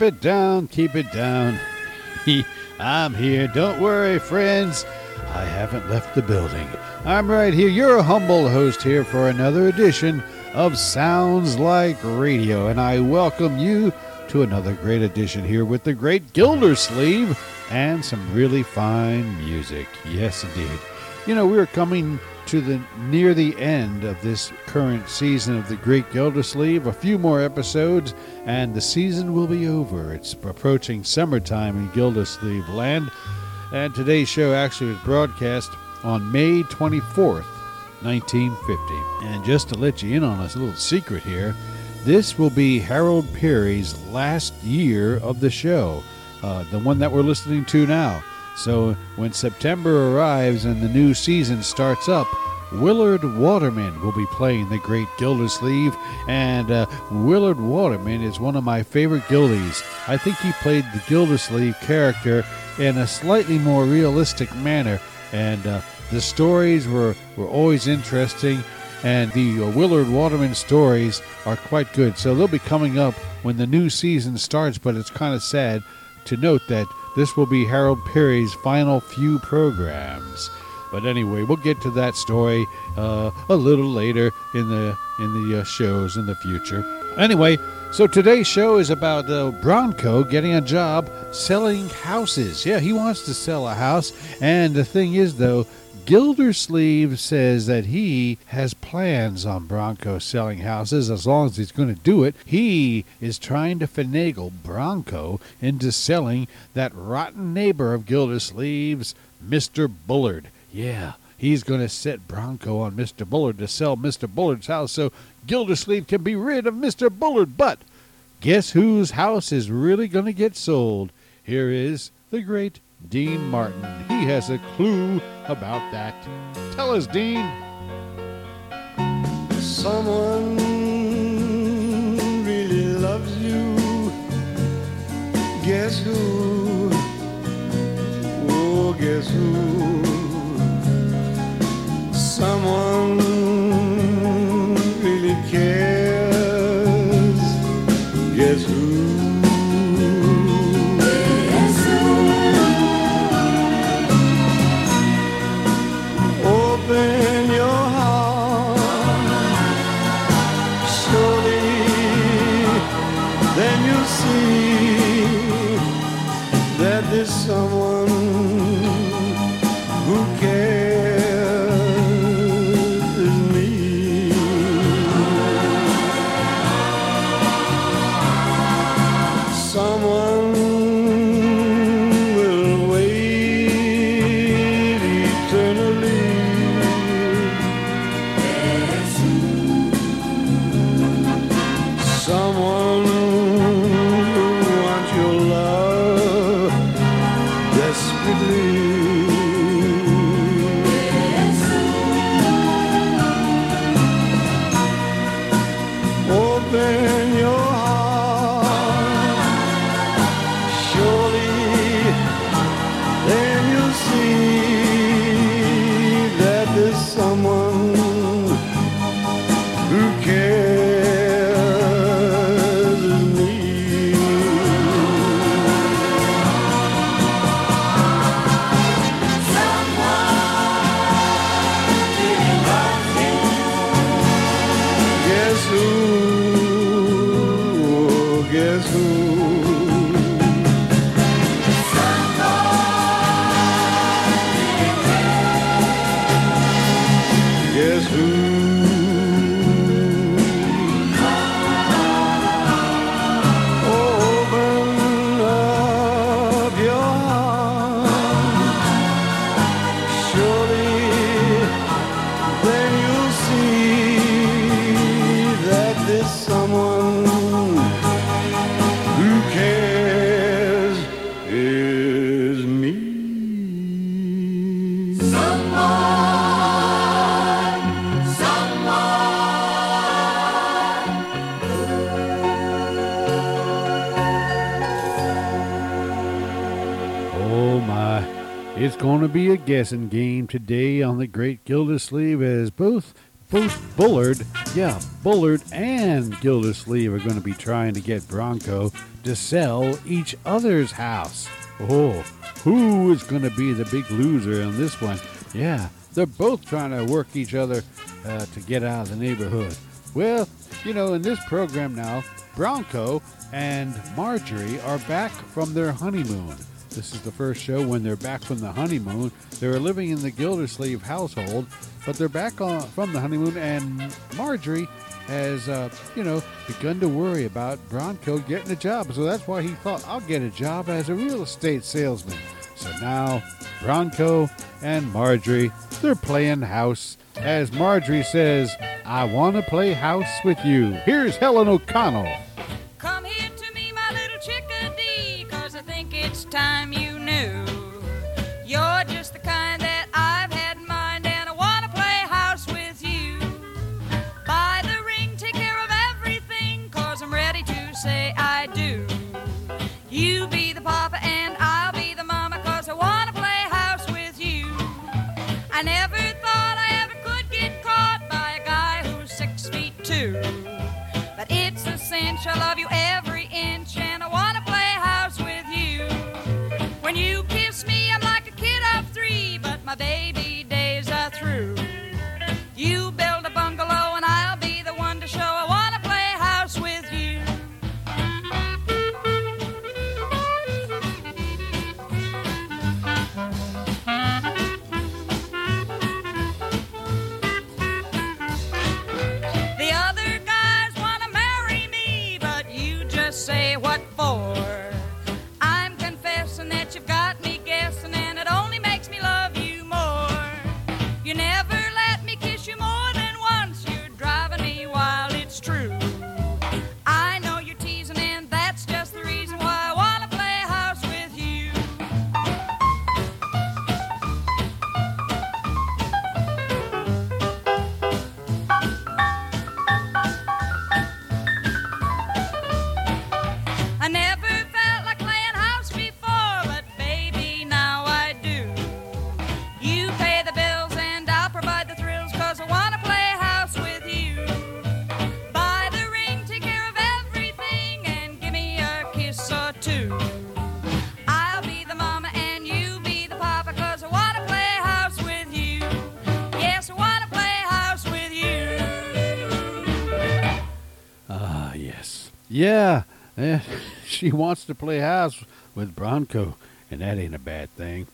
Keep it down, keep it down. I'm here. Don't worry, friends. I haven't left the building. I'm right here, your humble host here for another edition of Sounds Like Radio, and I welcome you to another great edition here with the great Gildersleeve and some really fine music. Yes, indeed. You know, we're coming to the near the end of this current season of the Great Gildersleeve. A few more episodes, and the season will be over. It's approaching summertime in Gildersleeve land, and today's show actually was broadcast on May 24th, 1950. And just to let you in on a little secret here, this will be Harold Peary's last year of the show, uh, the one that we're listening to now. So when September arrives and the new season starts up, Willard Waterman will be playing the great Gildersleeve, and uh, Willard Waterman is one of my favorite Gildies. I think he played the Gildersleeve character in a slightly more realistic manner, and uh, the stories were, were always interesting, and the uh, Willard Waterman stories are quite good. So they'll be coming up when the new season starts, but it's kind of sad to note that this will be Harold Peary's final few programs. But anyway, we'll get to that story uh, a little later in the in the uh, shows in the future. Anyway, so today's show is about uh, Bronco getting a job selling houses. Yeah, he wants to sell a house, and the thing is, though, Gildersleeve says that he has plans on Bronco selling houses as long as he's going to do it. He is trying to finagle Bronco into selling that rotten neighbor of Gildersleeve's, Mr. Bullard. Yeah, he's going to set Bronco on Mr. Bullard to sell Mr. Bullard's house so Gildersleeve can be rid of Mr. Bullard. But guess whose house is really going to get sold? Here is the great Dean Martin. He has a clue about that. Tell us, Dean. Someone really loves you. Guess who? Oh, guess who? Someone guessing game today on the Great Gildersleeve as both both Bullard, yeah, Bullard and Gildersleeve are going to be trying to get Bronco to sell each other's house. Oh, who is going to be the big loser in this one? Yeah, they're both trying to work each other uh, to get out of the neighborhood. Well, you know, in this program now, Bronco and Marjorie are back from their honeymoon. This is the first show when they're back from the honeymoon. They were living in the Gildersleeve household, but they're back on, from the honeymoon, and Marjorie has, uh, you know, begun to worry about Bronco getting a job. So that's why he thought, I'll get a job as a real estate salesman. So now, Bronco and Marjorie, they're playing house. As Marjorie says, I want to play house with you. Here's Helen O'Connell. Yeah, eh, she wants to play house with Bronco, and that ain't a bad thing.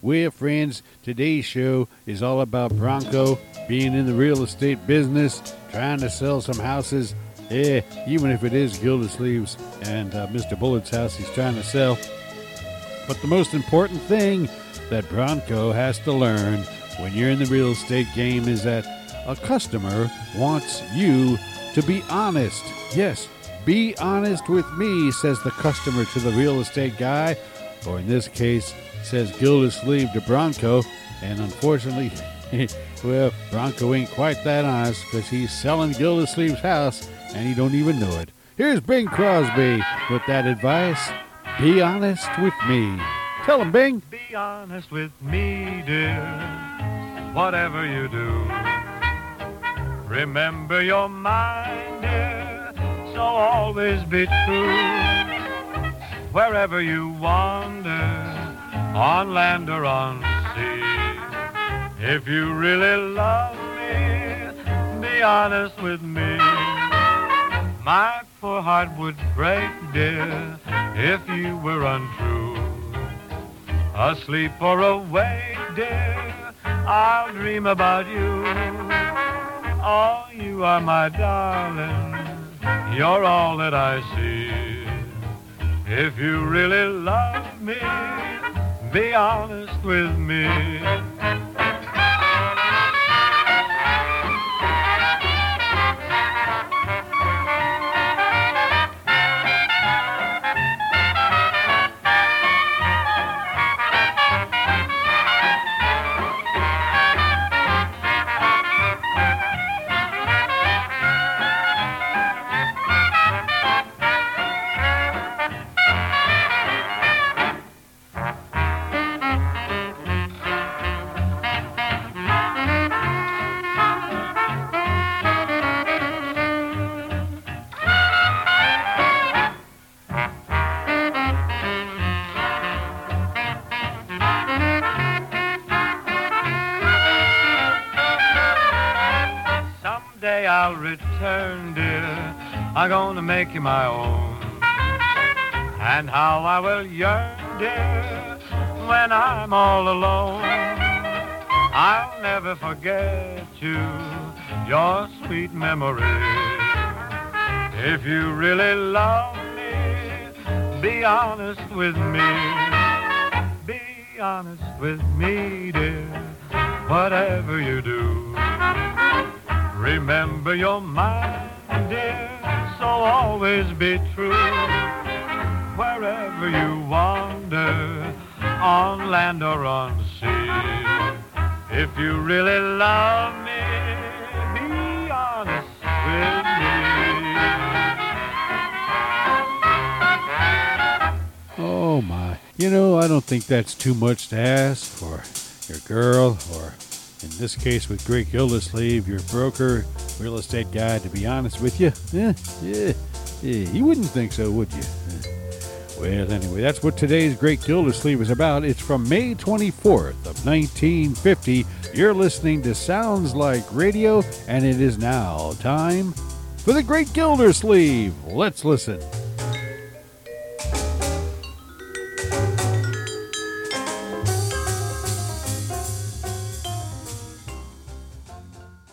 We're friends, today's show is all about Bronco being in the real estate business, trying to sell some houses. Yeah, even if it is Gildersleeve's and uh, Mr. Bullard's house he's trying to sell. But the most important thing that Bronco has to learn when you're in the real estate game is that a customer wants you to be honest. Yes, be honest with me, says the customer to the real estate guy, or in this case, says Gildersleeve to Bronco. And unfortunately, well, Bronco ain't quite that honest because he's selling Gildersleeve's house and he don't even know it. Here's Bing Crosby with that advice. Be honest with me. Tell him, Bing. Be honest with me, dear, whatever you do. Remember you're mine, dear, so always be true. Wherever you wander, on land or on sea, if you really love me, be honest with me. My poor heart would break, dear, if you were untrue. Asleep or awake, dear, I'll dream about you. Oh, you are my darling, you're all that I see. If you really love me, be honest with me. Return, dear. I'm gonna make you my own. And how I will yearn, dear, when I'm all alone. I'll never forget you, your sweet memory. If you really love me, be honest with me. Be honest with me, dear, whatever you do. Remember you're mine, dear, so always be true. Wherever you wander, on land or on sea. If you really love me, be honest with me. Oh, my. You know, I don't think that's too much to ask for your girl, or in this case with Great Gildersleeve, your broker, real estate guy, to be honest with you. Yeah, yeah, yeah. You wouldn't think so, would you? Eh. Well, anyway, that's what today's Great Gildersleeve is about. It's from May 24th of 1950. You're listening to Sounds Like Radio, and it is now time for the Great Gildersleeve. Let's listen.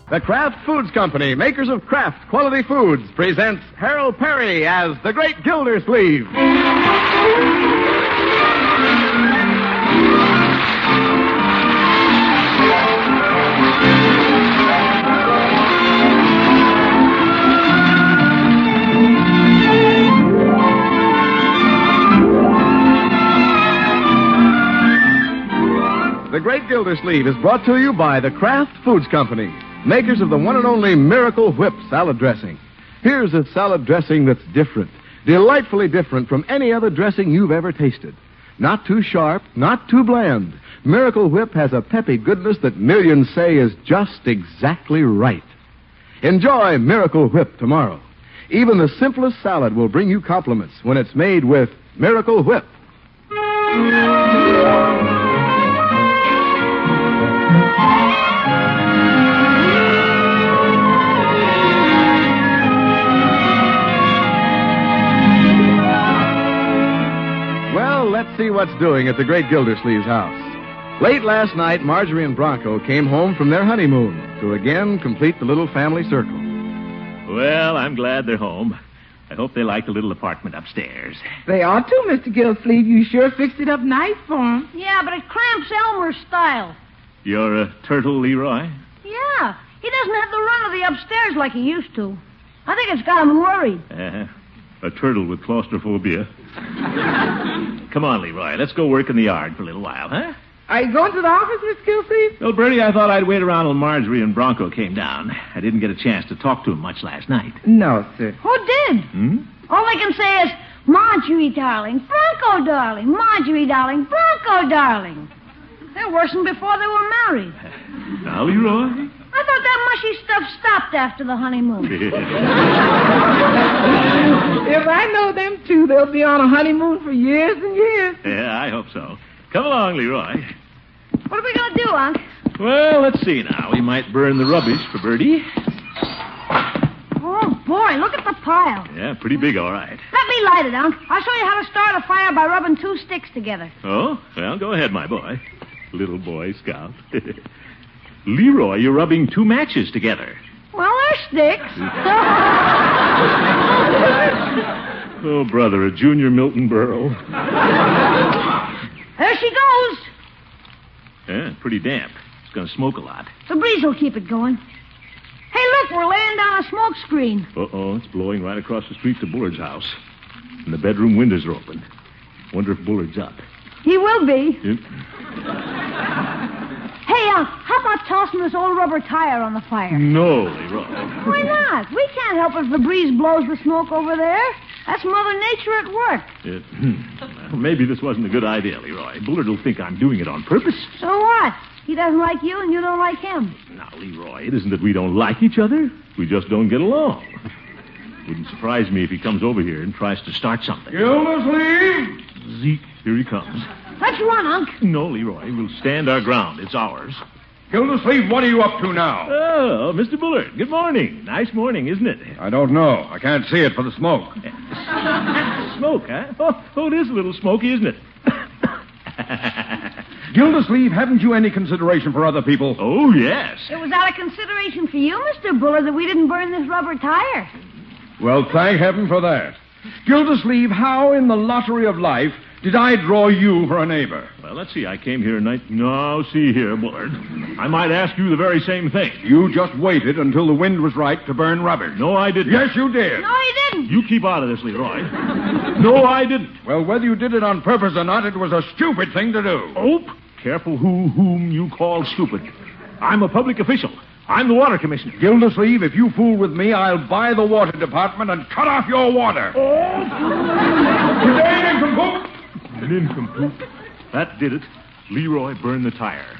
The Kraft Foods Company, makers of Kraft Quality Foods, presents Harold Peary as the Great Gildersleeve. The Great Gildersleeve is brought to you by the Kraft Foods Company, makers of the one and only Miracle Whip salad dressing. Here's a salad dressing that's different, delightfully different from any other dressing you've ever tasted. Not too sharp, not too bland. Miracle Whip has a peppy goodness that millions say is just exactly right. Enjoy Miracle Whip tomorrow. Even the simplest salad will bring you compliments when it's made with Miracle Whip. See what's doing at the great Gildersleeve's house. Late last night, Marjorie and Bronco came home from their honeymoon to again complete the little family circle. Well, I'm glad they're home. I hope they like the little apartment upstairs. They ought to, Mr. Gillsleeve. You sure fixed it up nice for 'em. Yeah, but it cramps Elmer's style. You're a turtle, Leroy? Yeah, he doesn't have the run of the upstairs like he used to. I think it's got him worried. Uh, a turtle with claustrophobia. Come on, Leroy. Let's go work in the yard for a little while, huh? Are you going to the office, Miss Gillsleeve? Well, Birdie, I thought I'd wait around till Marjorie and Bronco came down. I didn't get a chance to talk to them much last night. No, sir. Who did? Hmm? All they can say is, Marjorie, darling, Bronco, darling, Marjorie, darling, Bronco, darling. They're worse than before they were married. Now, Leroy? I thought that mushy stuff stopped after the honeymoon. If I know them two, they'll be on a honeymoon for years and years. yeah, I hope so. Come along, Leroy. What are we going to do, Unc? Well, let's see now. We might burn the rubbish for Birdie. Oh, boy, look at the pile. Yeah, pretty big, all right. Let me light it, Unc. I'll show you how to start a fire by rubbing two sticks together. Oh? Well, go ahead, my boy. Little boy scout. Leroy, you're rubbing two matches together. Well, they're sticks. Oh, brother, a junior Milton Berle. there she goes. Yeah, pretty damp. It's going to smoke a lot. The breeze will keep it going. Hey, look, we're laying down a smoke screen. Uh-oh, it's blowing right across the street to Bullard's house. And the bedroom windows are open. Wonder if Bullard's up. He will be. Yep. Hey, uh, how about tossing this old rubber tire on the fire? No, Leroy. Why not? We can't help it if the breeze blows the smoke over there. That's Mother Nature at work. It, well, maybe this wasn't a good idea, Leroy. Bullard will think I'm doing it on purpose. So what? He doesn't like you and you don't like him. Now, Leroy, it isn't that we don't like each other. We just don't get along. Wouldn't surprise me if he comes over here and tries to start something. Gildersleeve! Zeke, here he comes. Let's run, Unc. No, Leroy, we'll stand our ground. It's ours. Gildersleeve, what are you up to now? Oh, Mr. Bullard. Good morning. Nice morning, isn't it? I don't know. I can't see it for the smoke. Smoke, huh? Oh, oh, it is a little smoky, isn't it? Gildersleeve, haven't you any consideration for other people? oh, yes. It was out of consideration for you, Mr. Bullard, that we didn't burn this rubber tire. Well, thank heaven for that. Gildersleeve, how in the lottery of life did I draw you for a neighbor? Well, let's see. I came here night. No, see here, Bullard. I might ask you the very same thing. You just waited until the wind was right to burn rubber. No, I didn't. Yes, you did. No, he didn't. You keep out of this, Leroy. no, I didn't. Well, whether you did it on purpose or not, it was a stupid thing to do. Oh, careful who whom you call stupid. I'm a public official. I'm the water commissioner. Gildersleeve, if you fool with me, I'll buy the water department and cut off your water. Oh. Good day, nincompoop. Nincompoop. That did it. Leroy burned the tire.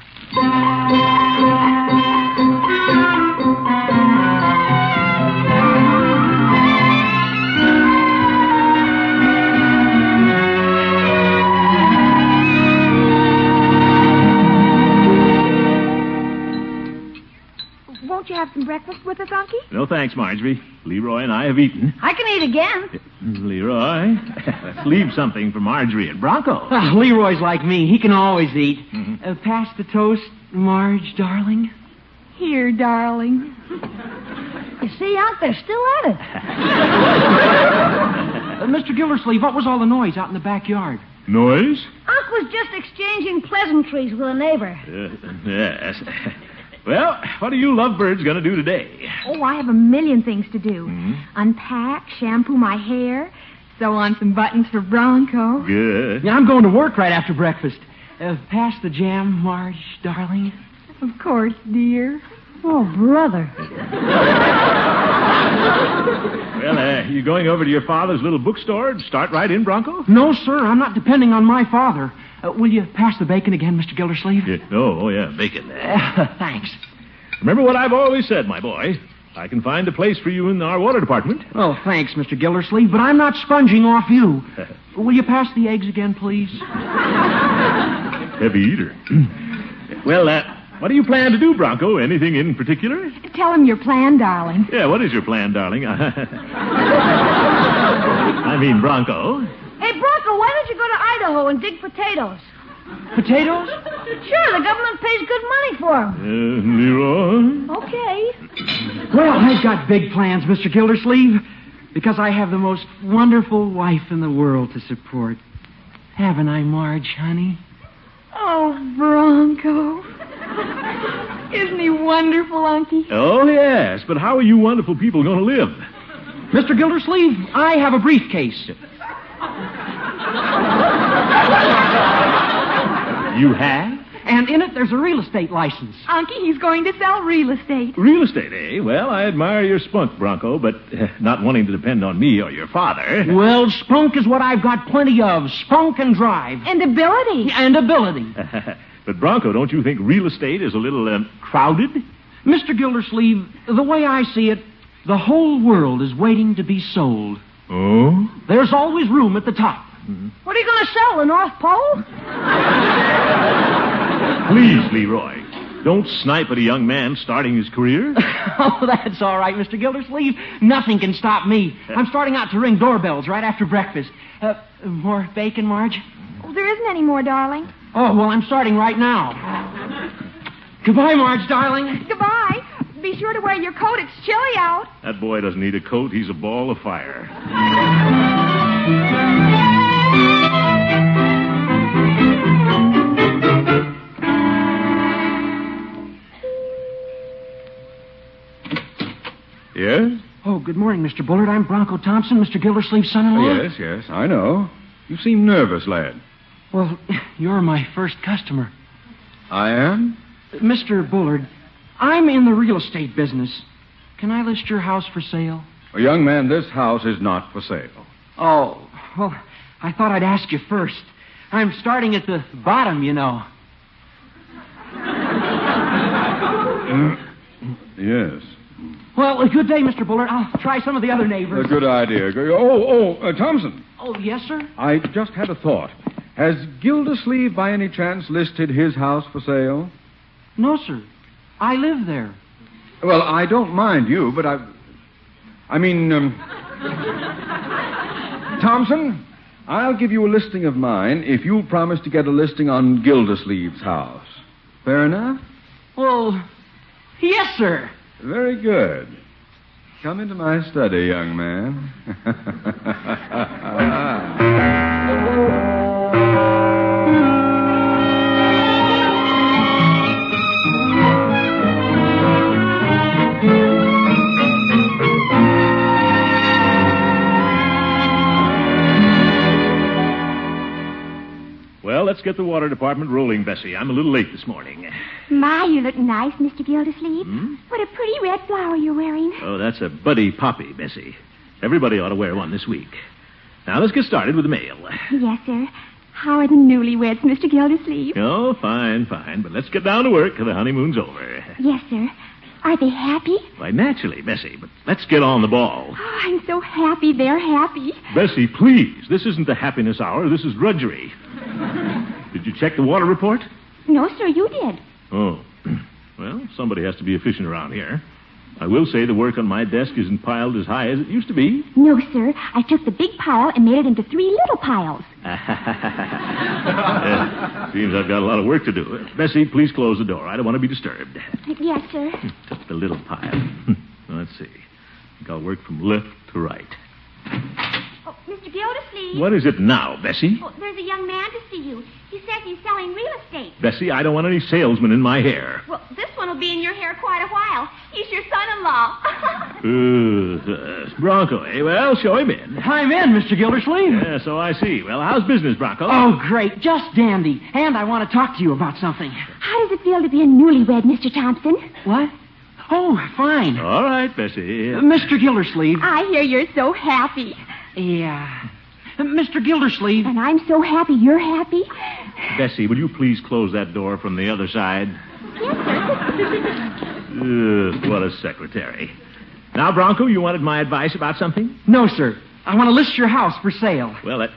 Have some breakfast with us, Unky? No thanks, Marjorie. Leroy and I have eaten. I can eat again. Leroy, let's leave something for Marjorie and Bronco. Ah, Leroy's like me. He can always eat. Mhm. Uh, pass the toast, Marge, darling. Here, darling. You see, Unc, they're still at it. Uh, Mr. Gildersleeve, what was all the noise out in the backyard? Noise? Unc was just exchanging pleasantries with a neighbor. Uh, yes. Well, what are you lovebirds going to do today? Oh, I have a million things to do. Mhm. Unpack, shampoo my hair, sew on some buttons for Bronco. Good. Yeah, I'm going to work right after breakfast. Uh, pass the jam, Marge, darling. Of course, dear. Oh, brother. Well, uh, you going over to your father's little bookstore and start right in, Bronco? No, sir, I'm not depending on my father. Uh, will you pass the bacon again, Mr. Gildersleeve? Yeah. Oh, oh, yeah, bacon. Uh, thanks. Remember what I've always said, my boy. I can find a place for you in our water department. Oh, thanks, Mr. Gildersleeve, but I'm not sponging off you. Will you pass the eggs again, please? Heavy eater. well, uh, what do you plan to do, Bronco? Anything in particular? Tell him your plan, darling. Yeah, what is your plan, darling? I mean, Bronco. Hey, Bronco, why don't you go to Idaho and dig potatoes? Potatoes? Sure, the government pays good money for them. Uh, Leroy? Okay. Well, I've got big plans, Mr. Gildersleeve, because I have the most wonderful wife in the world to support. Haven't I, Marge, honey? Oh, Bronco. Isn't he wonderful, Unky? Oh, yes, but how are you wonderful people going to live? Mr. Gildersleeve, I have a briefcase. You have? And in it, there's a real estate license. Unky, he's going to sell real estate. Real estate, eh? Well, I admire your spunk, Bronco, but uh, not wanting to depend on me or your father. Well, spunk is what I've got plenty of. Spunk and drive. And ability. And ability. but, Bronco, don't you think real estate is a little uh, crowded? Mr. Gildersleeve, the way I see it, the whole world is waiting to be sold. Oh? There's always room at the top. What are you going to sell, the North Pole? Please, Leroy, don't snipe at a young man starting his career. oh, that's all right, Mr. Gildersleeve. Nothing can stop me. I'm starting out to ring doorbells right after breakfast. Uh, more bacon, Marge? Oh, there isn't any more, darling. Oh, well, I'm starting right now. Goodbye, Marge, darling. Goodbye. Be sure to wear your coat. It's chilly out. That boy doesn't need a coat. He's a ball of fire. Yes? Oh, good morning, Mr. Bullard. I'm Bronco Thompson, Mr. Gildersleeve's son-in-law. Yes, yes, I know. You seem nervous, lad. Well, you're my first customer. I am? Mr. Bullard, I'm in the real estate business. Can I list your house for sale? Well, young man, this house is not for sale. Oh, well, I thought I'd ask you first. I'm starting at the bottom, you know. Yes. Well, good day, Mr. Bullard. I'll try some of the other neighbors. A good idea. Oh, oh, uh, Thompson. Oh, yes, sir? I just had a thought. Has Gildersleeve, by any chance, listed his house for sale? No, sir. I live there. Well, I don't mind you, but I. I mean, um, Thompson, I'll give you a listing of mine if you'll promise to get a listing on Gildersleeve's house. Fair enough? Well, yes, sir. Very good. Come into my study, young man. the water department rolling, Bessie. I'm a little late this morning. My, you look nice, Mr. Gildersleeve. Hmm? What a pretty red flower you're wearing. Oh, that's a buddy poppy, Bessie. Everybody ought to wear one this week. Now, let's get started with the mail. Yes, sir. How are the newlyweds, Mr. Gildersleeve? Oh, fine, fine. But let's get down to work. The honeymoon's over. Yes, sir. Are they happy? Why, naturally, Bessie, but let's get on the ball. Oh, I'm so happy they're happy. Bessie, please. This isn't the happiness hour. This is drudgery. Did you check the water report? No, sir, you did. Oh. Well, somebody has to be efficient around here. I will say the work on my desk isn't piled as high as it used to be. No, sir. I took the big pile and made it into three little piles. Uh, seems I've got a lot of work to do. Bessie, please close the door. I don't want to be disturbed. Yes, sir. Just the little pile. Let's see. I think I'll work from left to right. Oh, Mr. Gildersleeve. What is it now, Bessie? Oh, there's a young man to see you. He says he's selling real estate. Bessie, I don't want any salesman in my hair. Well, this one will be in your hair quite a while. He's your son-in-law. Uh, Bronco, eh? Well, show him in. I'm in, Mr. Gildersleeve. Yeah, so I see. Well, how's business, Bronco? Oh, great. Just dandy. And I want to talk to you about something. How does it feel to be a newlywed, Mr. Thompson? What? Oh, fine. All right, Bessie. Uh, Mr. Gildersleeve. I hear you're so happy. Yeah. Uh, Mr. Gildersleeve. And I'm so happy you're happy. Bessie, will you please close that door from the other side? Yes, sir. Ugh, what a secretary. Now, Bronco, you wanted my advice about something? No, sir. I want to list your house for sale. Well, at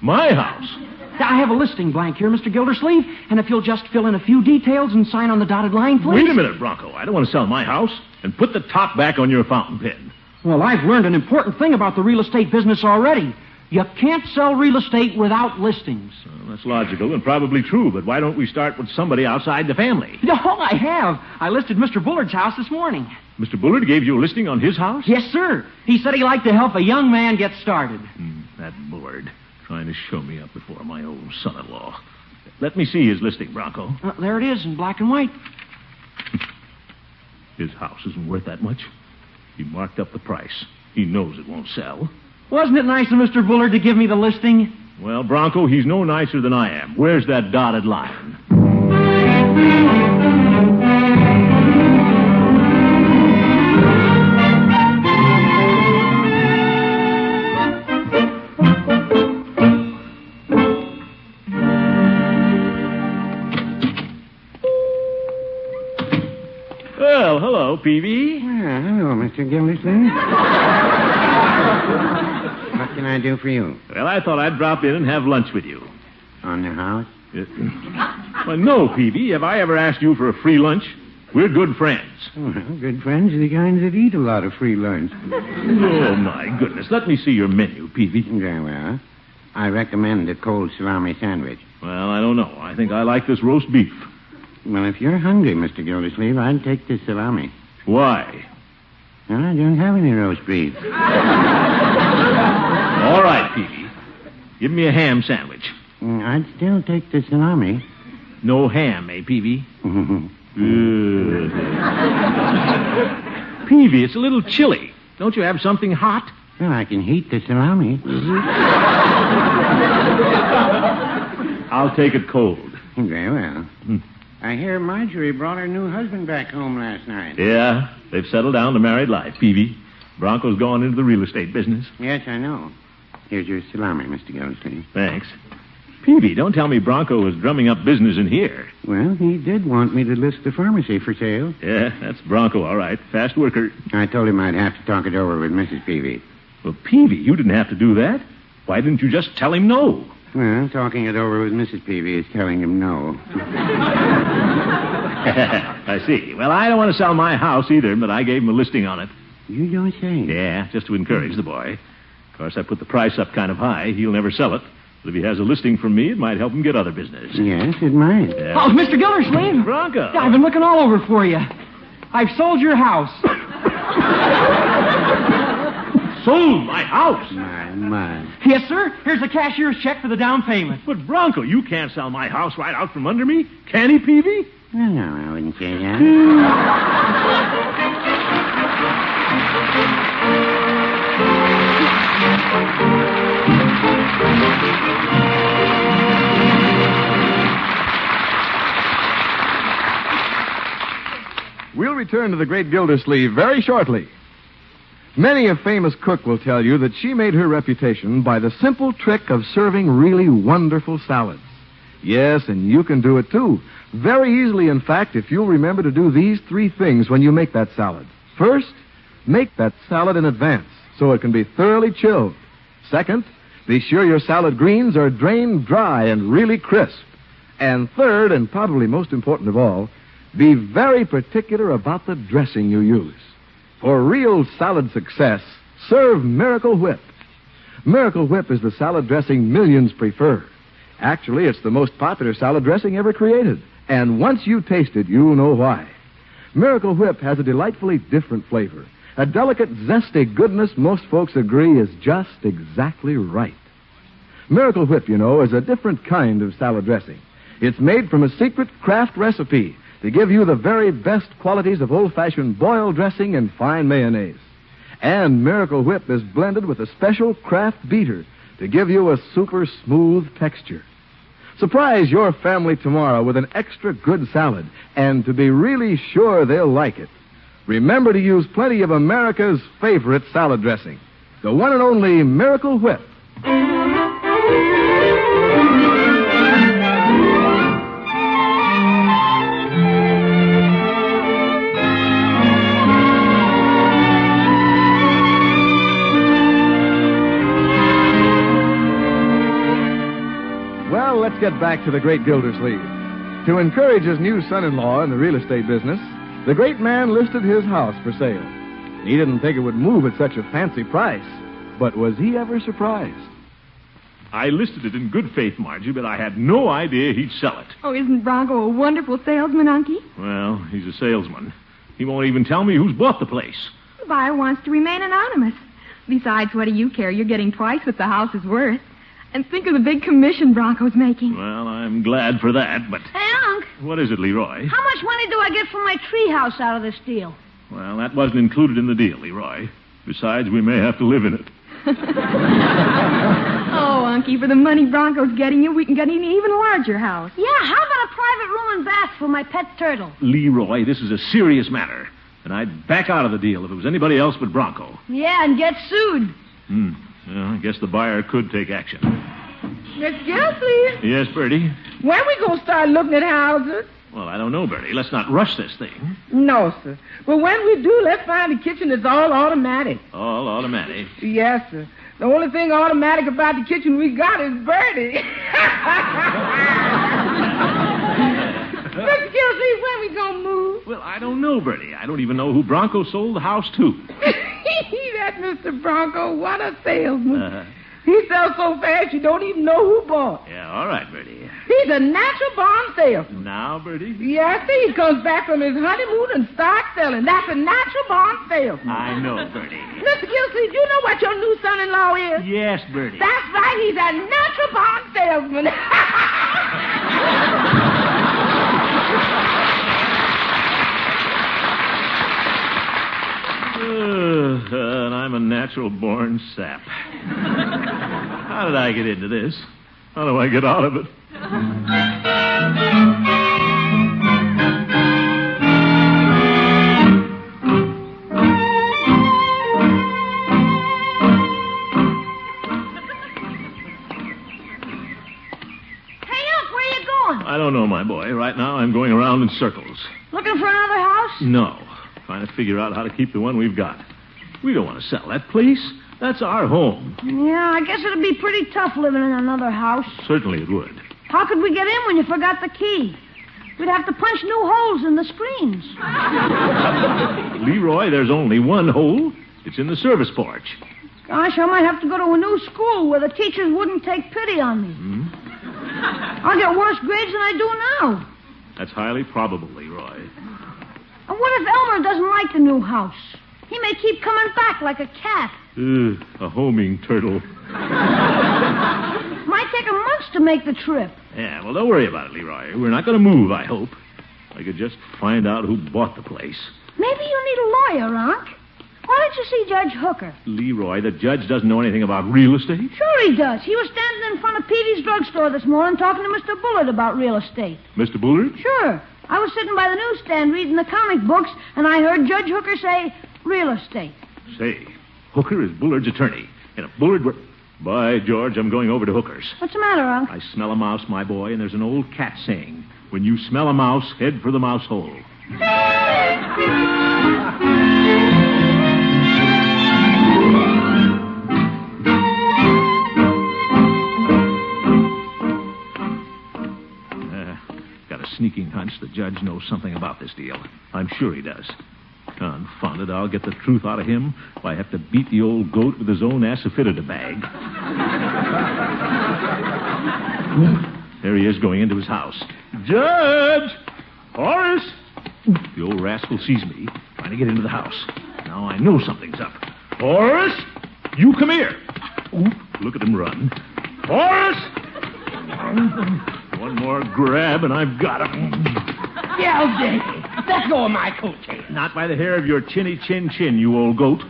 my house. I have a listing blank here, Mr. Gildersleeve, and if you'll just fill in a few details and sign on the dotted line, please. Wait a minute, Bronco. I don't want to sell my house. And put the top back on your fountain pen. Well, I've learned an important thing about the real estate business already. You can't sell real estate without listings. Well, that's logical and probably true, but why don't we start with somebody outside the family? No, I have. I listed Mr. Bullard's house this morning. Mr. Bullard gave you a listing on his house? Yes, sir. He said he liked to help a young man get started. Hmm, that Bullard. Trying to show me up before my own son-in-law. Let me see his listing, Bronco. Uh, there it is in black and white. His house isn't worth that much. He marked up the price. He knows it won't sell. Wasn't it nice of Mr. Bullard to give me the listing? Well, Bronco, he's no nicer than I am. Where's that dotted line? Hello, Peavey. Well, hello, Mr. Gildersleeve. what can I do for you? Well, I thought I'd drop in and have lunch with you. On the house? Uh, well, no, Peavey. Have I ever asked you for a free lunch? We're good friends. Well, good friends are the kinds that eat a lot of free lunch. Oh, my goodness. Let me see your menu, Peavey. Very well. I recommend a cold salami sandwich. Well, I don't know. I think I like this roast beef. Well, if you're hungry, Mr. Gildersleeve, I'd take the salami. Why? Well, I don't have any roast beef. All right, Peavey. Give me a ham sandwich. Mm, I'd still take the salami. No ham, eh, Peavey? Peavey, it's a little chilly. Don't you have something hot? Well, I can heat the salami. I'll take it cold. Very well. I hear Marjorie brought her new husband back home last night. Yeah, they've settled down to married life, Peavey. Bronco's gone into the real estate business. Yes, I know. Here's your salami, Mr. Gildersleeve. Thanks. Peavey, don't tell me Bronco was drumming up business in here. Well, he did want me to list the pharmacy for sale. Yeah, that's Bronco, all right. Fast worker. I told him I'd have to talk it over with Mrs. Peavey. Well, Peavey, you didn't have to do that. Why didn't you just tell him no? Well, talking it over with Mrs. Peavey is telling him no. I see. Well, I don't want to sell my house either, but I gave him a listing on it. You don't say. Yeah, just to encourage the boy. Of course, I put the price up kind of high. He'll never sell it. But if he has a listing from me, it might help him get other business. Yes, it might. Yeah. Oh, Mr. Gildersleeve. Bronco. Yeah, I've been looking all over for you. I've sold your house. Sold my house. My, my. Yes, sir. Here's the cashier's check for the down payment. But, Bronco, you can't sell my house right out from under me. Can he, Peavey? Well, no, I wouldn't say that. We'll return to the great Gildersleeve very shortly. Many a famous cook will tell you that she made her reputation by the simple trick of serving really wonderful salads. Yes, and you can do it too. Very easily, in fact, if you'll remember to do these three things when you make that salad. First, make that salad in advance so it can be thoroughly chilled. Second, be sure your salad greens are drained dry and really crisp. And third, and probably most important of all, be very particular about the dressing you use. For real salad success, serve Miracle Whip. Miracle Whip is the salad dressing millions prefer. Actually, it's the most popular salad dressing ever created. And once you taste it, you'll know why. Miracle Whip has a delightfully different flavor. A delicate, zesty goodness most folks agree is just exactly right. Miracle Whip, you know, is a different kind of salad dressing. It's made from a secret Kraft recipe to give you the very best qualities of old fashioned boiled dressing and fine mayonnaise. And Miracle Whip is blended with a special Kraft beater to give you a super smooth texture. Surprise your family tomorrow with an extra good salad, and to be really sure they'll like it, remember to use plenty of America's favorite salad dressing, the one and only Miracle Whip. Let's get back to the great Gildersleeve. To encourage his new son-in-law in the real estate business, the great man listed his house for sale. He didn't think it would move at such a fancy price, but was he ever surprised? I listed it in good faith, Margie, but I had no idea he'd sell it. Oh, isn't Bronco a wonderful salesman, Unky? Well, he's a salesman. He won't even tell me who's bought the place. The buyer wants to remain anonymous. Besides, what do you care? You're getting twice what the house is worth. And think of the big commission Bronco's making. Well, I'm glad for that, but Hey, Unc, what is it, Leroy? how much money do I get for my treehouse out of this deal? Well, that wasn't included in the deal, Leroy. Besides, we may have to live in it. Oh, Unky, for the money Bronco's getting you, we can get an even larger house. Yeah, how about a private room and bath for my pet turtle? Leroy, this is a serious matter. And I'd back out of the deal if it was anybody else but Bronco. Yeah, and get sued. Hmm. Well, I guess the buyer could take action. Miss Gilsleeve, Yes, Birdie? when we gonna start looking at houses? Well, I don't know, Birdie. Let's not rush this thing. No, sir. But when we do, let's find a kitchen that's all automatic. All automatic. Yes, sir. The only thing automatic about the kitchen we got is Birdie. Mr. Gilsleeve, when we gonna move? Well, I don't know, Birdie. I don't even know who Bronco sold the house to. That's Mr. Bronco. What a salesman. Uh, He sells so fast you don't even know who bought. yeah, all right, Birdie. He's a natural born salesman. Now, Birdie? Yes, he comes back from his honeymoon and starts selling. That's a natural born salesman. I know, Birdie. Mr. Gilsey, do you know what your new son-in-law is? Yes, Birdie. That's right. He's a natural born salesman. Uh, and I'm a natural born sap. How did I get into this? How do I get out of it? Hey, Unc, where you going? I don't know, my boy. Right now, I'm going around in circles. Looking for another house? No. Trying to figure out how to keep the one we've got. We don't want to sell that place. That's our home. Yeah, I guess it'd be pretty tough living in another house. Certainly it would. How could we get in when you forgot the key? We'd have to punch new holes in the screens. Leroy, there's only one hole. It's in the service porch. Gosh, I might have to go to a new school where the teachers wouldn't take pity on me. Hmm? I'll get worse grades than I do now. That's highly probable, Leroy. And what if Elmer doesn't like the new house? He may keep coming back like a cat. Ugh, a homing turtle. Might take a month to make the trip. Yeah, well, don't worry about it, Leroy. We're not going to move, I hope. I could just find out who bought the place. Maybe you need a lawyer, Unc. Why don't you see Judge Hooker? Leroy, the judge doesn't know anything about real estate. Sure he does. He was standing in front of Peavey's drugstore this morning talking to Mr. Bullard about real estate. Mr. Bullard? Sure. I was sitting by the newsstand reading the comic books, and I heard Judge Hooker say, real estate. Say, Hooker is Bullard's attorney. And if Bullard were. By George, I'm going over to Hooker's. What's the matter, Unc? I smell a mouse, my boy, and there's an old cat saying, when you smell a mouse, head for the mouse hole. sneaking hunch the judge knows something about this deal. I'm sure he does. Confounded, I'll get the truth out of him if I have to beat the old goat with his own asafoetida bag. there he is going into his house. Judge! Horace! The old rascal sees me, trying to get into the house. Now I know something's up. Horace! You come here! Oop, look at him run. Horace! One more grab and I've got him. Gildy, oh, let go of my coat coattail. Not by the hair of your chinny chin chin, you old goat.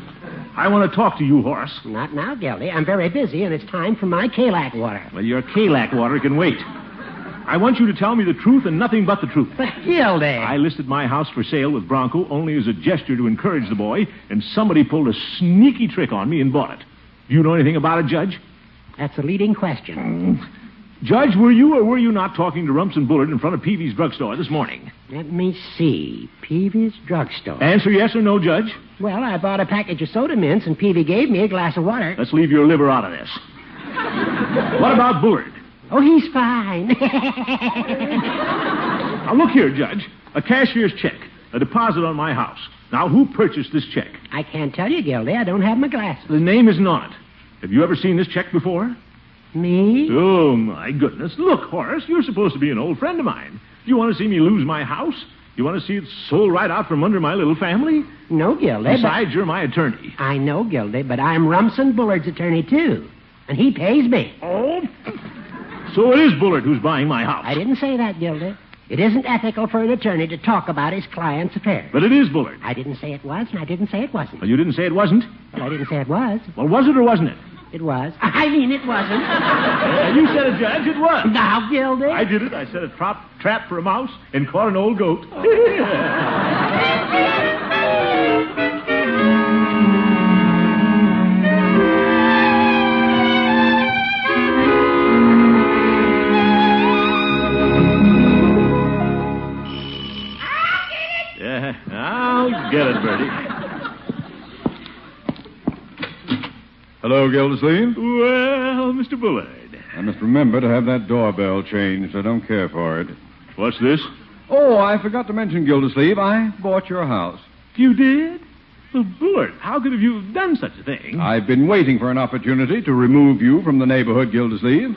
I want to talk to you, Horace. Not now, Gildy. I'm very busy, and it's time for my Kalak water. Well, your Kalak water can wait. I want you to tell me the truth and nothing but the truth. But, Gildy. I listed my house for sale with Bronco only as a gesture to encourage the boy, and somebody pulled a sneaky trick on me and bought it. Do you know anything about it, Judge? That's a leading question. Mm. Judge, were you or were you not talking to Rumson Bullard in front of Peavey's drugstore this morning? Let me see. Peavey's drugstore. Answer yes or no, Judge. Well, I bought a package of soda mints, and Peavy gave me a glass of water. Let's leave your liver out of this. what about Bullard? Oh, he's fine. Now, look here, Judge. A cashier's check, a deposit on my house. Now, who purchased this check? I can't tell you, Gildy. I don't have my glasses. The name isn't on it. Have you ever seen this check before? Me? Oh, my goodness. Look, Horace, you're supposed to be an old friend of mine. Do you want to see me lose my house? You want to see it sold right out from under my little family? No, Gildy. Besides, you're my attorney. I know, Gildy, but I'm Rumson Bullard's attorney, too. And he pays me. Oh? So it is Bullard who's buying my house. I didn't say that, Gildy. It isn't ethical for an attorney to talk about his client's affairs. But it is Bullard. I didn't say it was, and I didn't say it wasn't. Well, you didn't say it wasn't? Well, I didn't say it was. Well, was it or wasn't it? It was. I mean, it wasn't. Yeah, you said a Judge. It was. Now, Gildy. I did it. I set a trap, trap for a mouse and caught an old goat. Yeah, I'll get it, Birdie. Hello, Gildersleeve. Well, Mr. Bullard. I must remember to have that doorbell changed. I don't care for it. What's this? Oh, I forgot to mention, Gildersleeve. I bought your house. You did? Well, Bullard, how could have you done such a thing? I've been waiting for an opportunity to remove you from the neighborhood, Gildersleeve.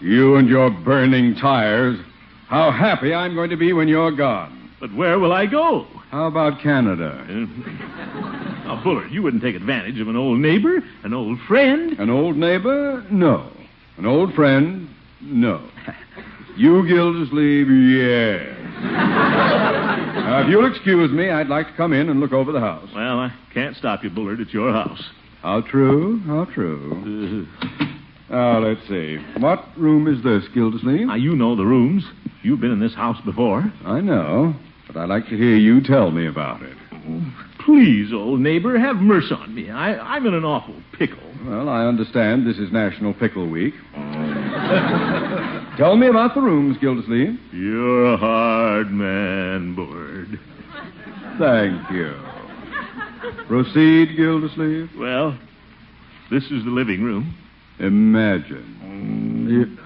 You and your burning tires. How happy I'm going to be when you're gone. But where will I go? How about Canada? Uh, Now, Bullard, you wouldn't take advantage of an old neighbor, an old friend. An old neighbor? No. An old friend? No. You, Gildersleeve? Yes. now, if you'll excuse me, I'd like to come in and look over the house. Well, I can't stop you, Bullard. It's your house. How true? How true? Uh-huh. Now, let's see. What room is this, Gildersleeve? Now, you know the rooms. You've been in this house before. I know, but I'd like to hear you tell me about it. Oh. Please, old neighbor, have mercy on me. I, I'm in an awful pickle. Well, I understand this is National Pickle Week. Tell me about the rooms, Gildersleeve. You're a hard man, Bullard. Thank you. Proceed, Gildersleeve. Well, This is the living room. Imagine. You-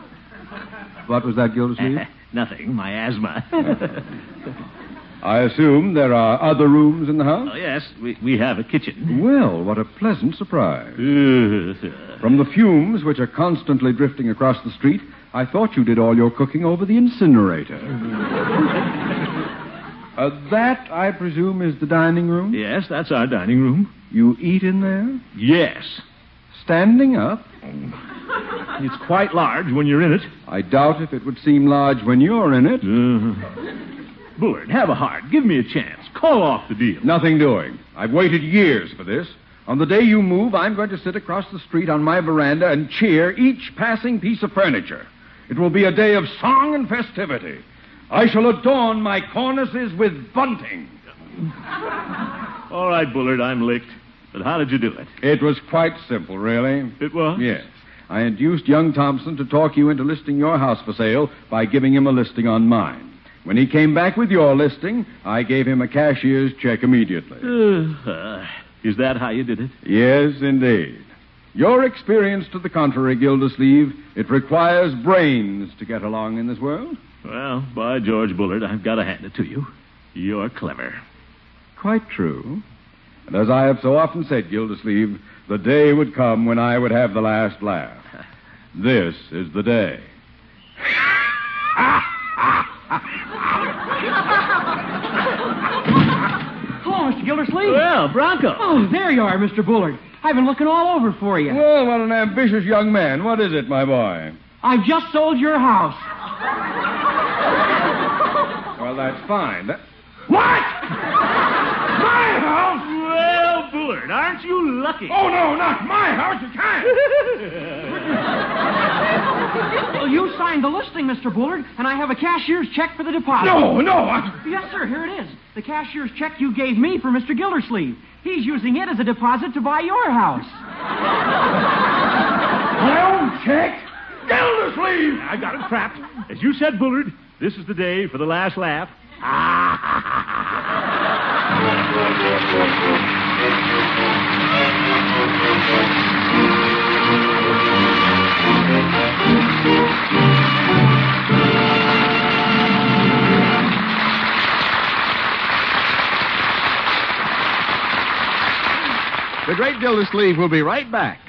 What was that, Gildersleeve? Nothing. My asthma. I assume there are other rooms in the house? oh, yes, we, we have a kitchen. Well, what a pleasant surprise. From the fumes which are constantly drifting across the street, I thought you did all your cooking over the incinerator. uh, that, I presume, is the dining room? yes, that's our dining room. You eat in there? Yes. Standing up? It's quite large when you're in it. I doubt if it would seem large when you're in it. Uh, Bullard, have a heart. Give me a chance. Call off the deal. Nothing doing. I've waited years for this. On the day you move, I'm going to sit across the street on my veranda and cheer each passing piece of furniture. It will be a day of song and festivity. I shall adorn my cornices with bunting. All right, Bullard, I'm licked. But how did you do it? It was quite simple, really. It was? Yes. I induced young Thompson to talk you into listing your house for sale by giving him a listing on mine. When he came back with your listing, I gave him a cashier's check immediately. Uh, is that how you did it? Yes, indeed. Your experience to the contrary, Gildersleeve, it requires brains to get along in this world. Well, by George Bullard, I've got to hand it to you. You're clever. Quite true. And as I have so often said, Gildersleeve, the day would come when I would have the last laugh. This is the day. Hello, Mr. Gildersleeve. Well, Bronco. Oh, there you are, Mr. Bullard. I've been looking all over for you. Well, what an ambitious young man. What is it, my boy? I've just sold your house. Well, that's fine. That... What? My house? Well, Bullard, aren't you lucky? Oh, no, not my house. You can't. Well, you signed the listing, Mr. Bullard, and I have a cashier's check for the deposit. No, no. I... Yes, sir, here it is. The cashier's check you gave me for Mr. Gildersleeve. He's using it as a deposit to buy your house. My own check? Gildersleeve! I got it trapped. As you said, Bullard, this is the day for the last laugh. The Great Gildersleeve will be right back.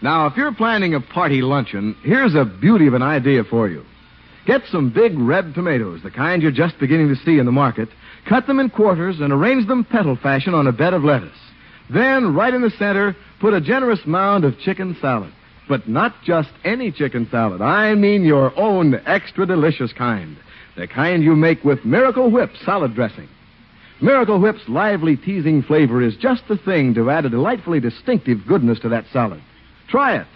Now, if you're planning a party luncheon, here's a beauty of an idea for you. Get some big red tomatoes, the kind you're just beginning to see in the market. Cut them in quarters and arrange them petal fashion on a bed of lettuce. Then, right in the center, put a generous mound of chicken salad. But not just any chicken salad. I mean your own extra delicious kind. The kind you make with Miracle Whip salad dressing. Miracle Whip's lively, teasing flavor is just the thing to add a delightfully distinctive goodness to that salad. Try it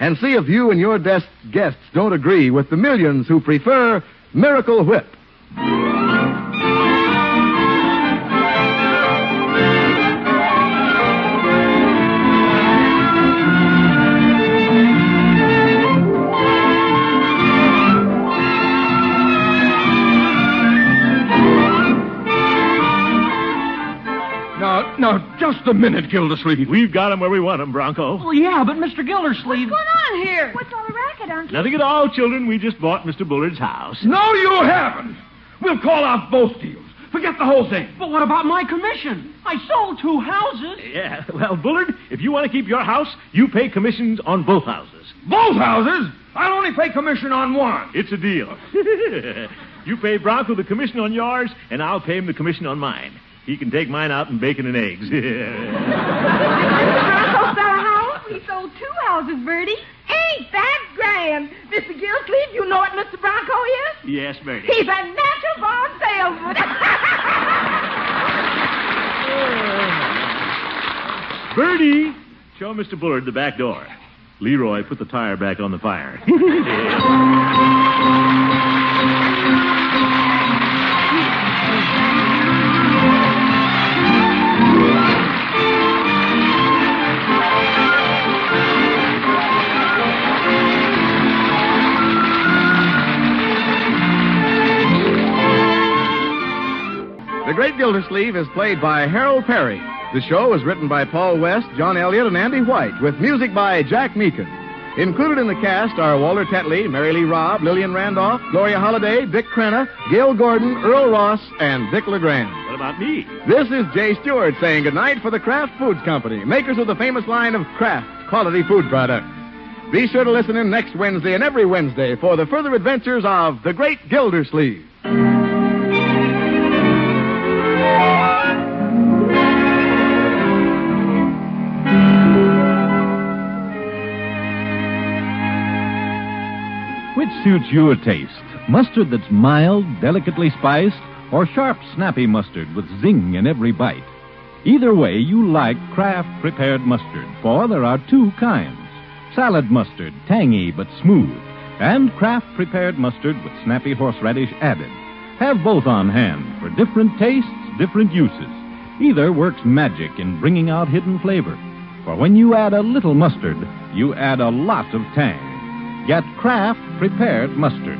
and see if you and your guests don't agree with the millions who prefer Miracle Whip. Now, now, just a minute, Gildersleeve. We've got him where we want him, Bronco. Well, yeah, but Mr. Gildersleeve. What's going on here? What's all the racket, Uncle? Nothing at all, children. We just bought Mr. Bullard's house. No, you haven't. We'll call off both deals. Forget the whole thing. But what about my commission? I sold two houses. Yeah, well, Bullard, if you want to keep your house, you pay commissions on both houses. Both houses? I'll only pay commission on one. It's a deal. you pay Bronco the commission on yours, and I'll pay him the commission on mine. He can take mine out in bacon and eggs. Bronco sell a house? He sold two houses, Birdie. Ain't that grand? Mr. Gilsleeve, you know what Mr. Bronco is? yes, Birdie. He's a natural born salesman. Oh, Birdie, show Mr. Bullard the back door. Leroy, put the tire back on the fire. Gildersleeve is played by Harold Peary The show was written by Paul West, John Elliott, and Andy White, with music by Jack Meakin. Included in the cast are Walter Tetley, Mary Lee Robb, Lillian Randolph, Gloria Holliday, Dick Crenna, Gale Gordon, Earl Ross, and Dick LeGrand. What about me? This is Jay Stewart saying goodnight for the Kraft Foods Company, makers of the famous line of Kraft quality food products. Be sure to listen in next Wednesday and every Wednesday for the further adventures of the Great Gildersleeve. Suits your taste? Mustard that's mild, delicately spiced, or sharp, snappy mustard with zing in every bite? Either way, you like Kraft prepared mustard, for there are two kinds. Salad mustard, tangy but smooth, and Kraft prepared mustard with snappy horseradish added. Have both on hand for different tastes, different uses. Either works magic in bringing out hidden flavor. For when you add a little mustard, you add a lot of tang. Get Kraft prepared mustard.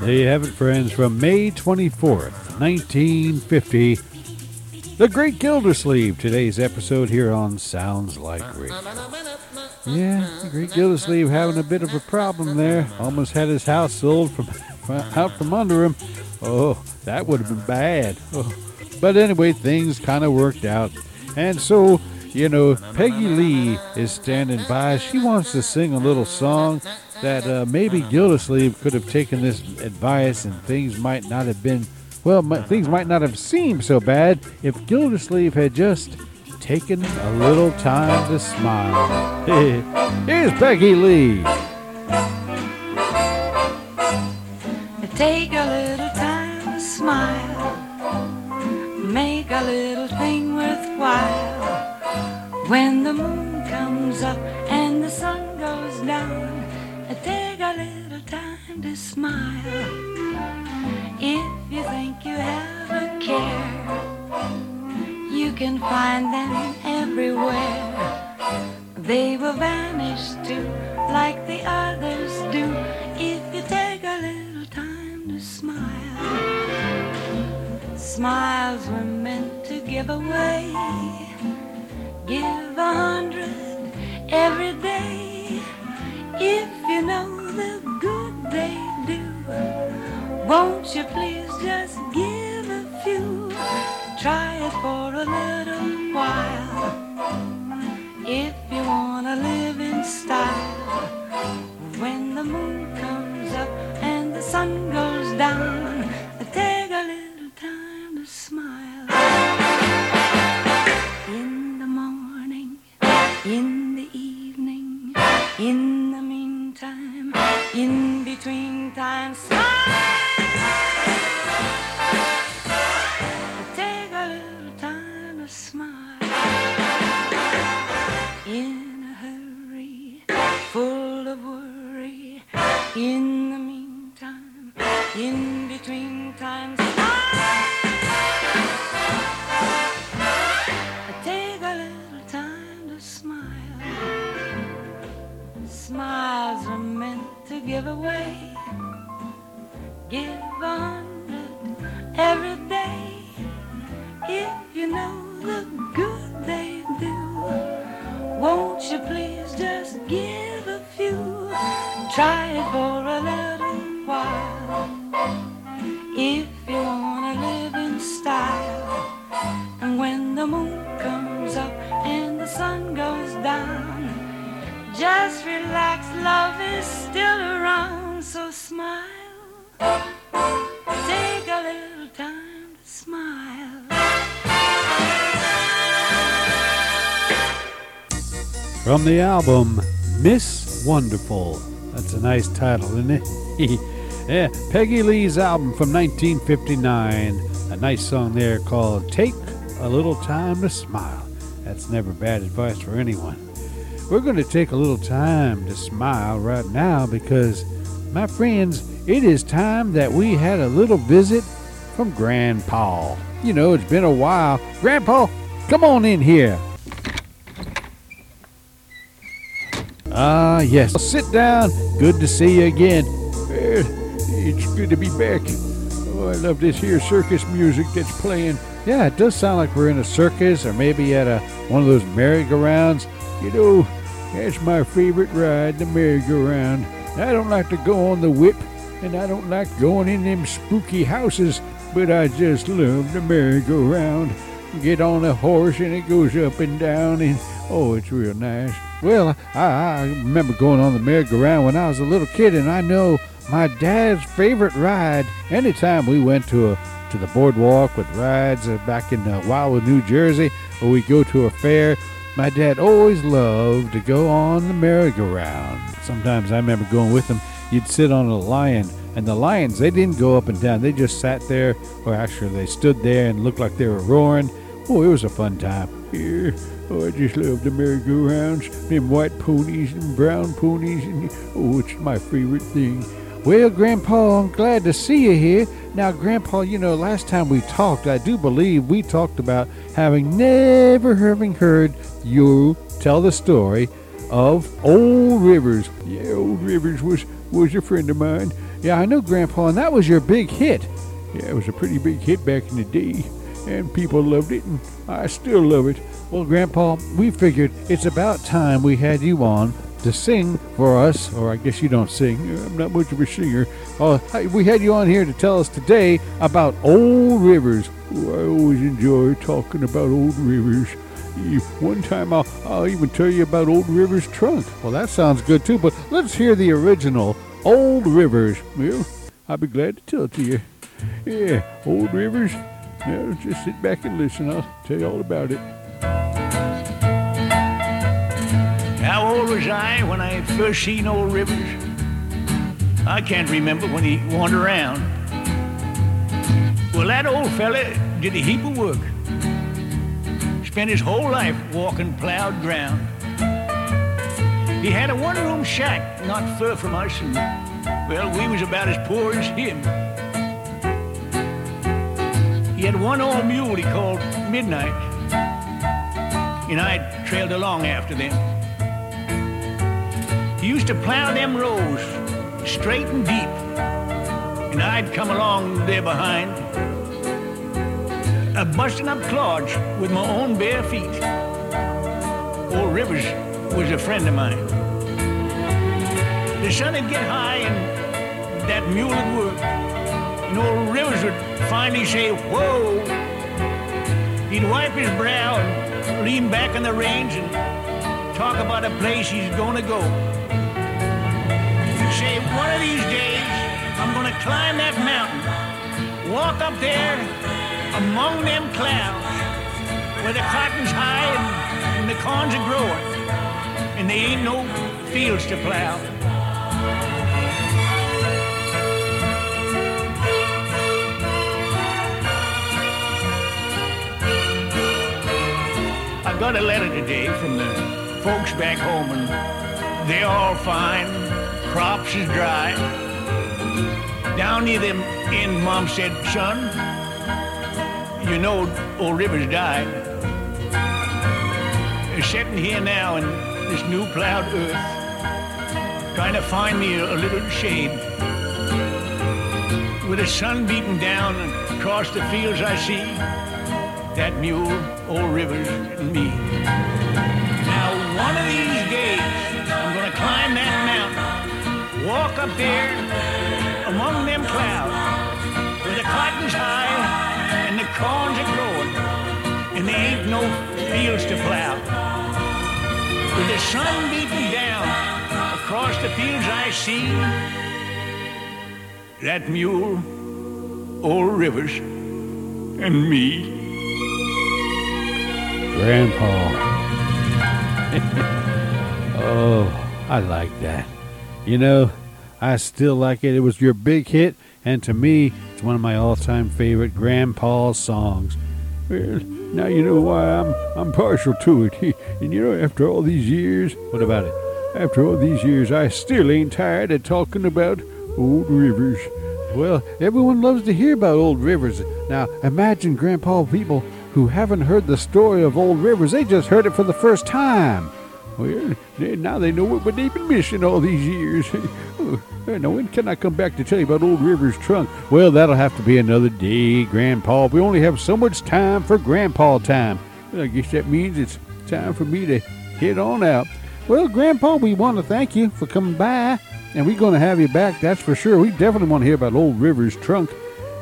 There you have it, friends, from May 24th, 1950. The Great Gildersleeve, today's episode here on Sounds Like Radio. Yeah, the Great Gildersleeve having a bit of a problem there. Almost had his house sold from, out from under him. Oh, that would have been bad. Oh. But anyway, things kind of worked out. And so, you know, Peggy Lee is standing by. She wants to sing a little song that uh, maybe Gildersleeve could have taken this advice and things might not have been, well, mi- things might not have seemed so bad if Gildersleeve had just taken a little time to smile. Here's Peggy Lee. Take a little time to smile. Make a little thing worthwhile. When the moon comes up and the sun goes down, take a little time to smile. You think you have a care, you can find them everywhere. They will vanish too, like the others do, if you take a little time to smile. Smiles were meant to give away. Give a hundred every day. If you know the good they do, won't you please just give a few? Try it for a little while. If you wanna live in style, when the moon comes up and the sun goes down, take a little time to smile. In the morning, in the evening, in the meantime, in between times, The album Miss Wonderful. That's a nice title, isn't it? yeah, Peggy Lee's album from 1959. A nice song there called Take a Little Time to Smile. That's never bad advice for anyone. We're going to take a little time to smile right now because my friends, it is time that we had a little visit from Grandpa. You know, it's been a while. Grandpa, come on in here. Ah, yes. Sit down. Good to see you again. Well, it's good to be back. Oh, I love this here circus music that's playing. Yeah, it does sound like we're in a circus or maybe at a one of those merry-go-rounds. You know, that's my favorite ride, the merry-go-round. I don't like to go on the whip, and I don't like going in them spooky houses, but I just love the merry-go-round. Get on a horse and it goes up and down, and oh, it's real nice. Well, I, I remember going on the merry-go-round when I was a little kid, and I know my dad's favorite ride. Anytime we went to a to the boardwalk with rides uh, back in uh, Wildwood, New Jersey, or we go to a fair, my dad always loved to go on the merry-go-round. Sometimes I remember going with him. You'd sit on a lion, and the lions they didn't go up and down. They just sat there, or actually they stood there and looked like they were roaring. Oh, it was a fun time. Oh, I just love the merry-go-rounds, them white ponies and brown ponies, and oh, it's my favorite thing. Well, Grandpa, I'm glad to see you here. Now, Grandpa, you know, last time we talked, I do believe we talked about having never having heard you tell the story of Old Rivers. Yeah, Old Rivers was was a friend of mine. Yeah, I know, Grandpa, and that was your big hit. Yeah, it was a pretty big hit back in the day, and people loved it, and I still love it. Well, Grandpa, we figured it's about time we had you on to sing for us, or I guess you don't sing. I'm not much of a singer. Uh, we had you on here to tell us today about old rivers. Oh, I always enjoy talking about old rivers. One time I'll, I'll even tell you about Old River's trunk. Well, that sounds good too, but let's hear the original Old Rivers. Well, I'll be glad to tell it to you. Yeah, Old Rivers. Now, just sit back and listen. I'll tell you all about it. How old was I when I first seen old Rivers? I can't remember when he wandered around. Well, that old fella did a heap of work. Spent his whole life walking plowed ground. He had a one-room shack not far from us, and well, we was about as poor as him. He had one old mule he called Midnight, and I trailed along after them. He used to plow them rows straight and deep, and I'd come along there behind, a busting up clods with my own bare feet. Old Rivers was a friend of mine. The sun would get high and that mule would work, and old Rivers would finally say, whoa. He'd wipe his brow and lean back on the reins and talk about a place he's gonna go say, one of these days, I'm gonna climb that mountain, walk up there among them clouds, where the cotton's high and, and the corns are growing, and there ain't no fields to plow. I got a letter today from the folks back home, and they're all fine crops is dry. Down near them in, Mom said, son, you know old Rivers died. They're sitting here now in this new plowed earth, trying to find me a, a little shade. With the sun beating down across the fields I see, that mule, old Rivers, and me. Now, one of these days, walk up there among them clouds where the cotton's high and the corns are growing and there ain't no fields to plow. With the sun beating down across the fields I see, that mule, old Rivers, and me. Grandpa. oh, I like that. You know, I still like it. It was your big hit, and to me, it's one of my all-time favorite Grandpa songs. Well, now you know why I'm I'm partial to it. And you know, after all these years, what about it? After all these years, I still ain't tired of talking about Old Rivers. Well, everyone loves to hear about Old Rivers. Now, imagine, Grandpa, people who haven't heard the story of Old Rivers. They just heard it for the first time. Well, now they know what they've been missing all these years. Now, when can I come back to tell you about Old Rivers' trunk? Well, that'll have to be another day, Grandpa. We only have so much time for Grandpa time. I guess that means it's time for me to head on out. Well, Grandpa, we want to thank you for coming by, and we're going to have you back, that's for sure. We definitely want to hear about Old Rivers' trunk.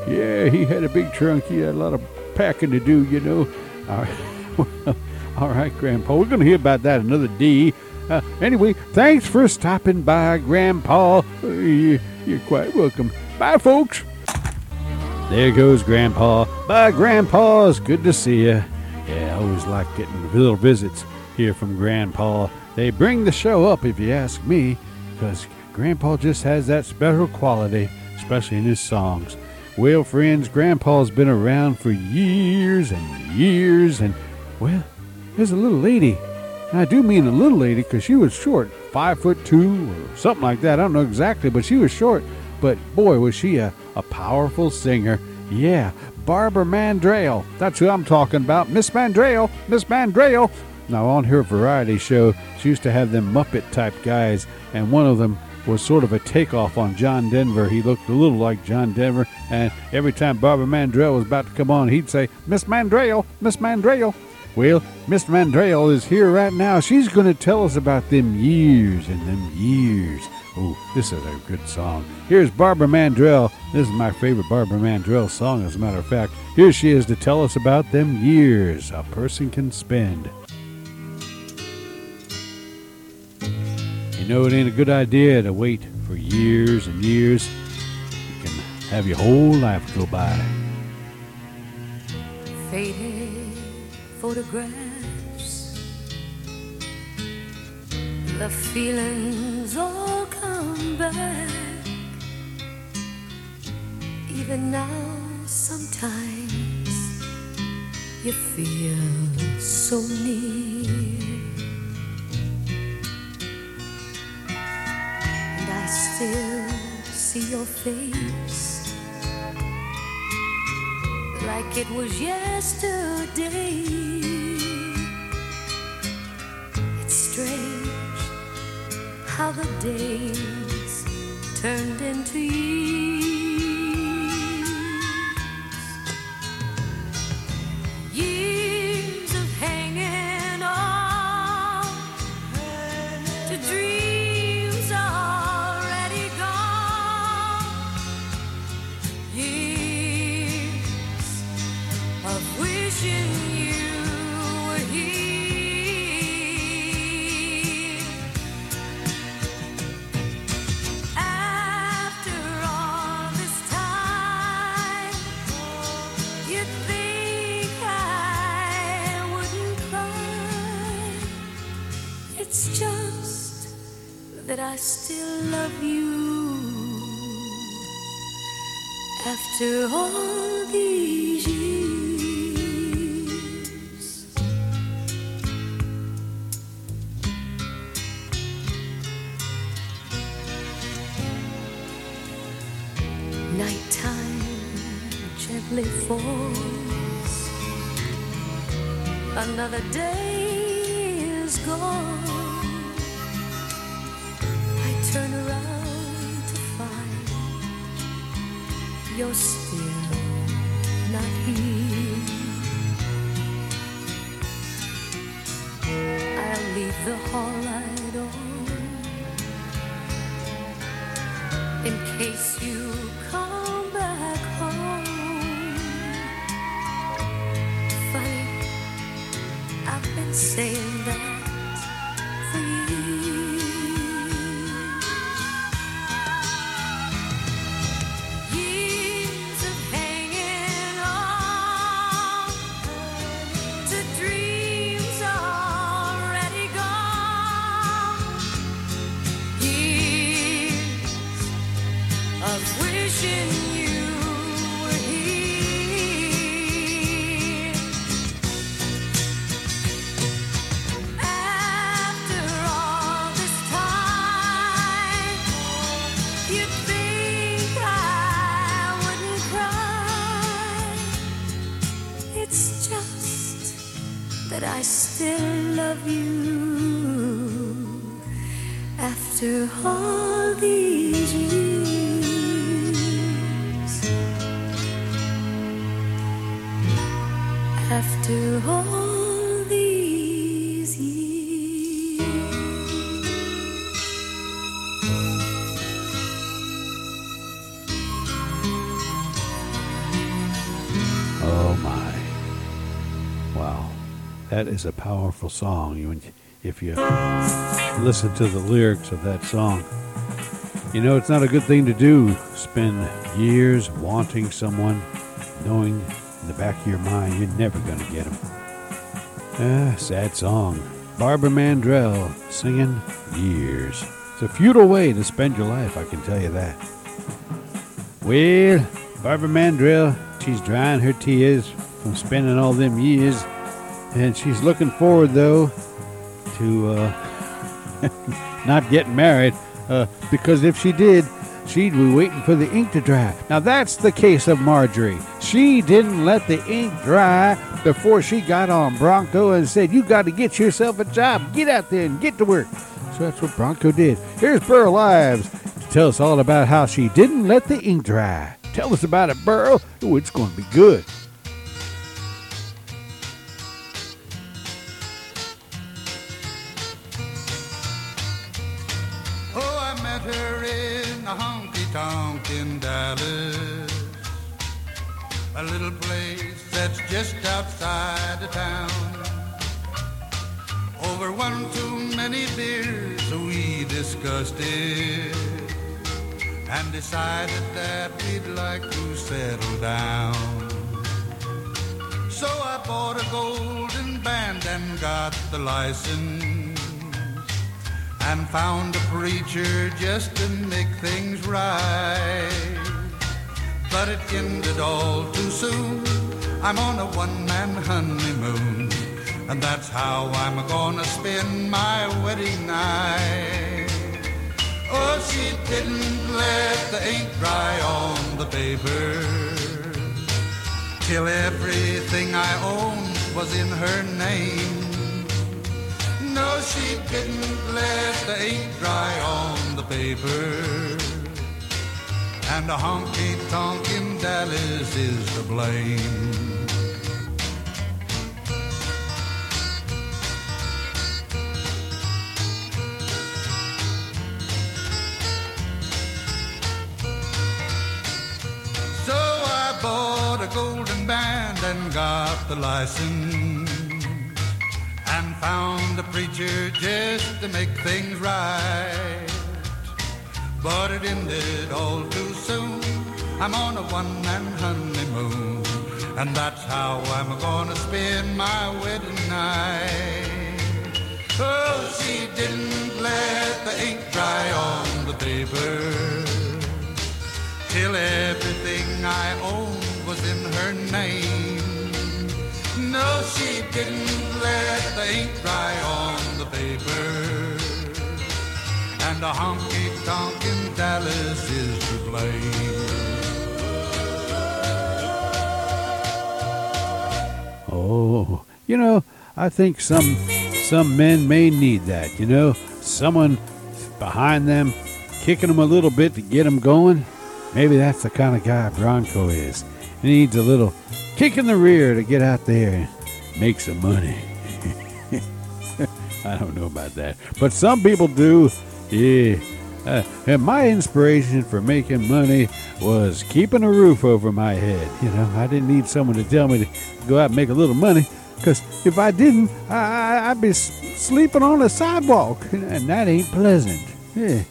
Yeah, he had a big trunk. He had a lot of packing to do, you know. All right, All right Grandpa. We're going to hear about that another day. Uh, anyway, thanks for stopping by, Grandpa. Uh, you- you're quite welcome. Bye, folks. There goes Grandpa. Bye, Grandpa. It's good to see you. Yeah, I always like getting little visits here from Grandpa. They bring the show up, if you ask me, because Grandpa just has that special quality, especially in his songs. Well, friends, Grandpa's been around for years and years, and, well, there's a little lady. And I do mean a little lady because she was short, five foot two or something like that. I don't know exactly, but she was short. But boy, was she a, a powerful singer. Yeah, Barbara Mandrell. That's who I'm talking about. Miss Mandrell. Miss Mandrell. Now, on her variety show, she used to have them Muppet type guys, and one of them was sort of a takeoff on John Denver. He looked a little like John Denver, and every time Barbara Mandrell was about to come on, he'd say, Miss Mandrell, Miss Mandrell. Well, Miss Mandrell is here right now. She's going to tell us about them years and them years. Oh, this is a good song. Here's Barbara Mandrell. This is my favorite Barbara Mandrell song, as a matter of fact. Here she is to tell us about them years a person can spend. You know, it ain't a good idea to wait for years and years. You can have your whole life go by. Photographs. The feelings all come back. Even now, sometimes you feel so near. And I still see your face like it was yesterday. It's strange how the days turned into years. I wouldn't cry. It's just that I still love you. After all these but I still love you after all these. That is a powerful song. You if you listen to the lyrics of that song. You know, it's not a good thing to do. Spend years wanting someone, knowing in the back of your mind you're never going to get them. Ah, sad song. Barbara Mandrell singing Years. It's a futile way to spend your life, I can tell you that. Well, Barbara Mandrell, she's drying her tears from spending all them years, and she's looking forward, though, to uh, not getting married, uh, because if she did, she'd be waiting for the ink to dry. Now, that's the case of Marjorie. She didn't let the ink dry before she got on Bronco and said, You got to get yourself a job. Get out there and get to work. So that's what Bronco did. Here's Burl Ives to tell us all about how she didn't let the ink dry. Tell us about it, Burl. Oh, it's going to be good. Just outside the town. Over one too many beers, we discussed it and decided that we'd like to settle down. So I bought a golden band and got the license and found a preacher just to make things right. But it ended all too soon. I'm on a one-man honeymoon, and that's how I'm gonna spend my wedding night. Oh, she didn't let the ink dry on the paper till everything I owned was in her name. No, she didn't let the ink dry on the paper. And a honky tonk in Dallas is to blame. Got the license and found a preacher just to make things right. But it ended all too soon. I'm on a one-man honeymoon, and that's how I'm gonna spend my wedding night. Oh, she didn't let the ink dry on the paper till everything I owned was in her name. No, she didn't let the ink dry on the paper. And honky tonk in Dallas is to blame. Oh, you know, I think some some men may need that. You know, someone behind them, kicking them a little bit to get them going. Maybe that's the kind of guy Bronco is. He needs a little kick in the rear to get out there and make some money. I don't know about that, but some people do. Yeah. Uh, and my inspiration for making money was keeping a roof over my head. You know, I didn't need someone to tell me to go out and make a little money, because if I didn't, I, I'd be sleeping on the sidewalk, and that ain't pleasant. Yeah.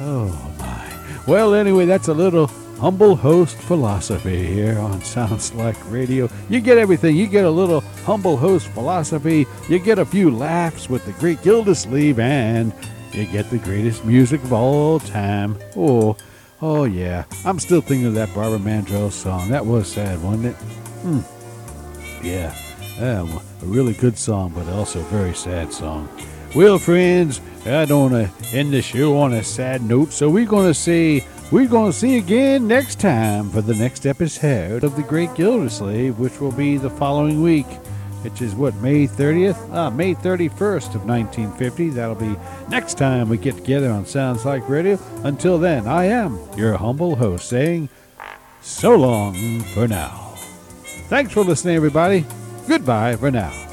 Oh my. Well, anyway, that's a little humble host philosophy here on Sounds Like Radio. You get everything. You get a little humble host philosophy. You get a few laughs with the great Gildersleeve, and you get the greatest music of all time. Oh, oh yeah. I'm still thinking of that Barbara Mandrell song. That was sad, wasn't it? Hmm. Yeah. Well, a really good song, but also a very sad song. Well, friends, I don't want to end the show on a sad note, so we're going to say we're going to see you again next time for the next episode of The Great Gildersleeve, which will be the following week. which is what, May 30th? Ah, May 31st of 1950. That'll be next time we get together on Sounds Like Radio. Until then, I am your humble host saying so long for now. Thanks for listening, everybody. Goodbye for now.